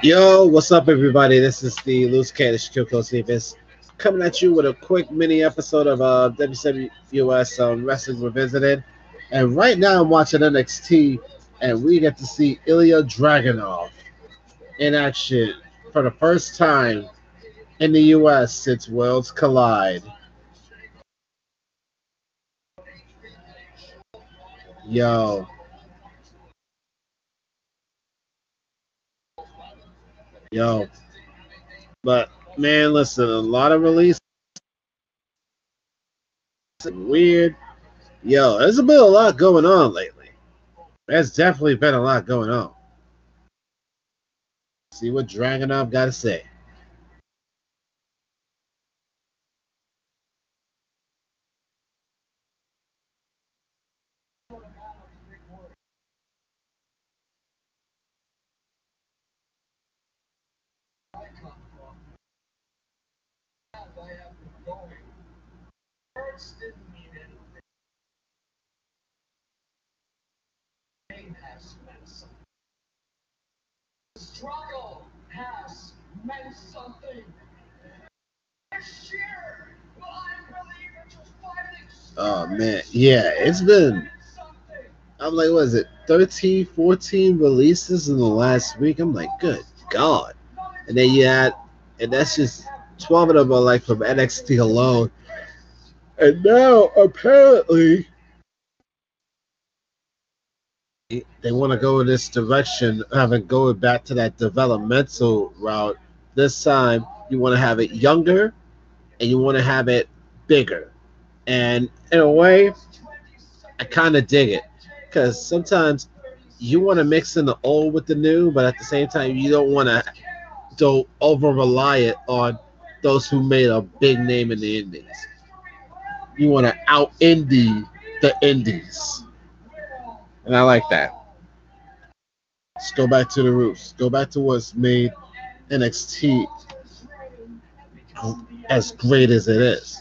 Yo, what's up, everybody? This is the Loose Cannon Shaquille Costephus coming at you with a quick mini episode of uh, WWS um, Wrestling Revisited. And right now, I'm watching NXT, and we get to see Ilja Dragunov in action for the first time in the U.S. since Worlds Collide. Yo. Yo. But, man, listen, a lot of releases. Weird Yo, there's been a lot going on lately. There's definitely been a lot going on. See what Dragunov got to say. Has meant something. Struggle has meant something. This year. Oh man, yeah, it's been. I'm like, what is it, 13, 14 releases in the last week? I'm like, good God. And then you had, and that's just 12 of them are like from NXT alone. And now, apparently, they want to go in this direction, having going back to that developmental route. This time, you want to have it younger, and you want to have it bigger. And in a way, I kind of dig it because sometimes you want to mix in the old with the new, but at the same time, you don't want to don't over rely it on those who made a big name in the indies. You want to out indie the indies. And I like that. Let's go back to the roots. Go back to what's made NXT as great as it is.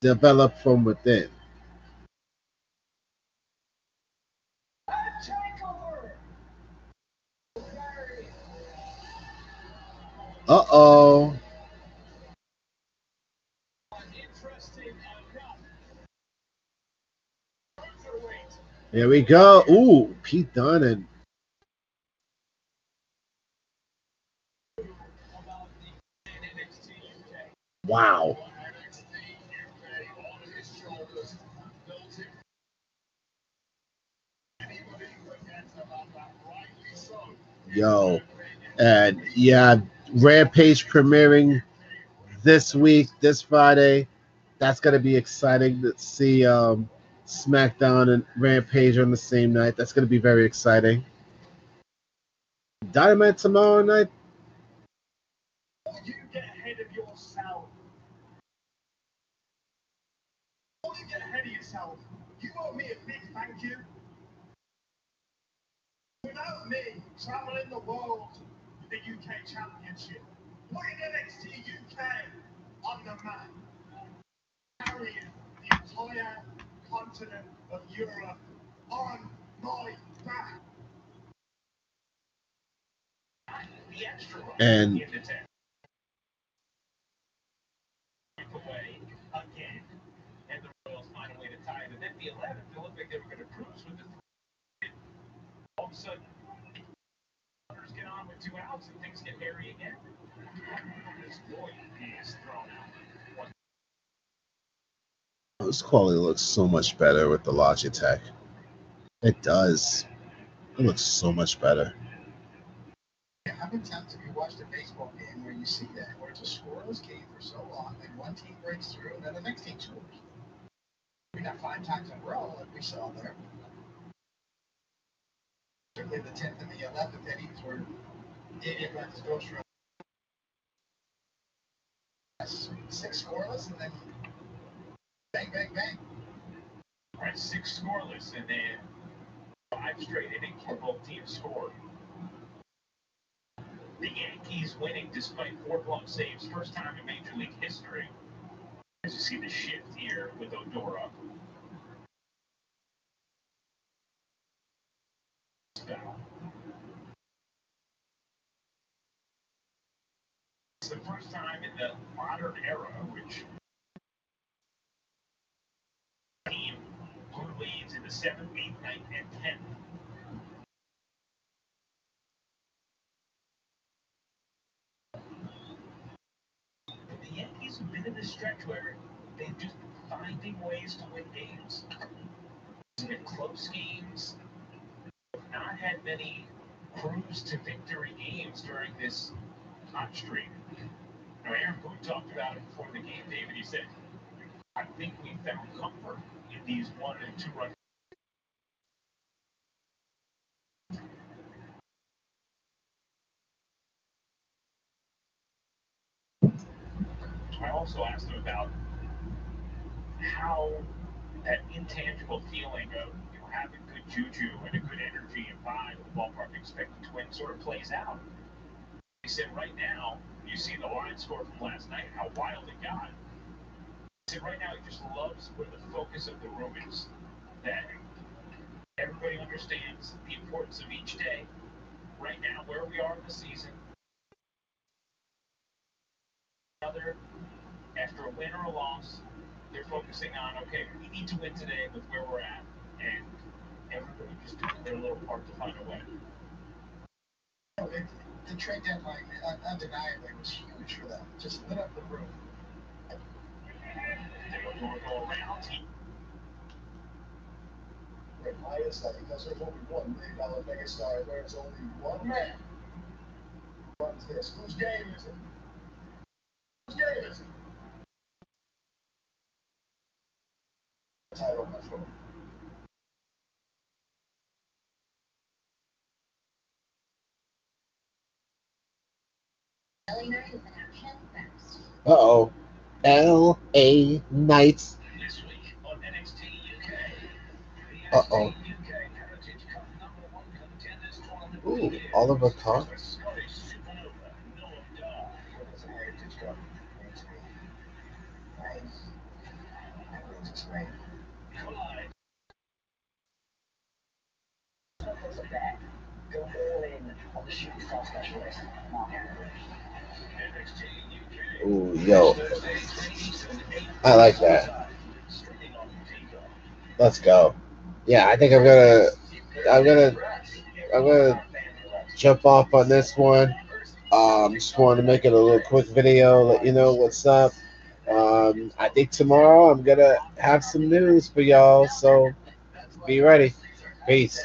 Develop from within. Uh oh. There we go. Ooh, Pete Dunne and Wow. Yo. And yeah, Rampage premiering this week, this Friday. That's gonna be exciting to see um SmackDown and Rampage on the same night. That's going to be very exciting. Dynamite tomorrow night. You get ahead of yourself. You get ahead of yourself, you owe me a big thank you. Without me traveling the world the UK Championship, putting NXT UK on the map, carrying the entire continent of Europe on my back. And away again. And the Royals find a way to tie it. And then the 11th, it looked like they were going to cruise with the All of a sudden, with two outs and things get hairy again. Is thrown out. This quality looks so much better with the Logitech. It does. It looks so much better. How many times have you watched a baseball game where you see that, where it's a scoreless game for so long, and one team breaks through, and then the next team scores? I mean, not five times in a row like we saw there. specifically the 10th and the 11th innings where Six scoreless and then bang, bang, bang. All right, six scoreless, and then five straight innings where both teams scored. The Yankees winning despite four blown saves, first time in Major League history. As you see the shift here with Odora. Foul. It's the first time in the modern era which team blew leads in the seventh, eighth, ninth, and tenth. The Yankees have been in this stretch where they've just been finding ways to win games. Been close games. Not had many cruise to victory games during this hot streak. Now, Aaron Boone talked about it before the game, David. He said, I think we found comfort in these one and two run. I also asked him about how that intangible feeling of you know, having good juju and a good energy and vibe at the ballpark expecting to win sort of plays out. He said, right now, you see the line score from last night, how wild it got. He said, right now, he just loves where the focus of the room is. That everybody understands the importance of each day. Right now, where we are in the season, after a win or a loss, they're focusing on okay, we need to win today with where we're at, and everybody just doing their little part to find a way. You know, it, the trade deadline undeniably was huge for them. Just lit up the room. They. He, Wait, why is that? Because there's only one million dollar megastar. There's only one man runs this. Whose game is it? Whose game is it? Title my phone. Is in action next. Uh oh. L.A. Knights. this week on NXT UK. Uh oh. UK Heritage Cup number one contenders tournament Ooh. Oliver Cox. The Scottish Supernova, Noam Dar. What does a heritage cup mean to me? Nice. That means it's lame. Collide. Circles of that. Go all in on the shooting star specialist, Mark Andrews. Ooh, yo. Thursday, 27, 8 I like that. Let's go. Yeah, I think I'm gonna I'm gonna I'm gonna jump off on this one. Um, just wanted to make it a little quick video, let you know what's up. Um, I think tomorrow I'm gonna have some news for y'all, so be ready. Peace.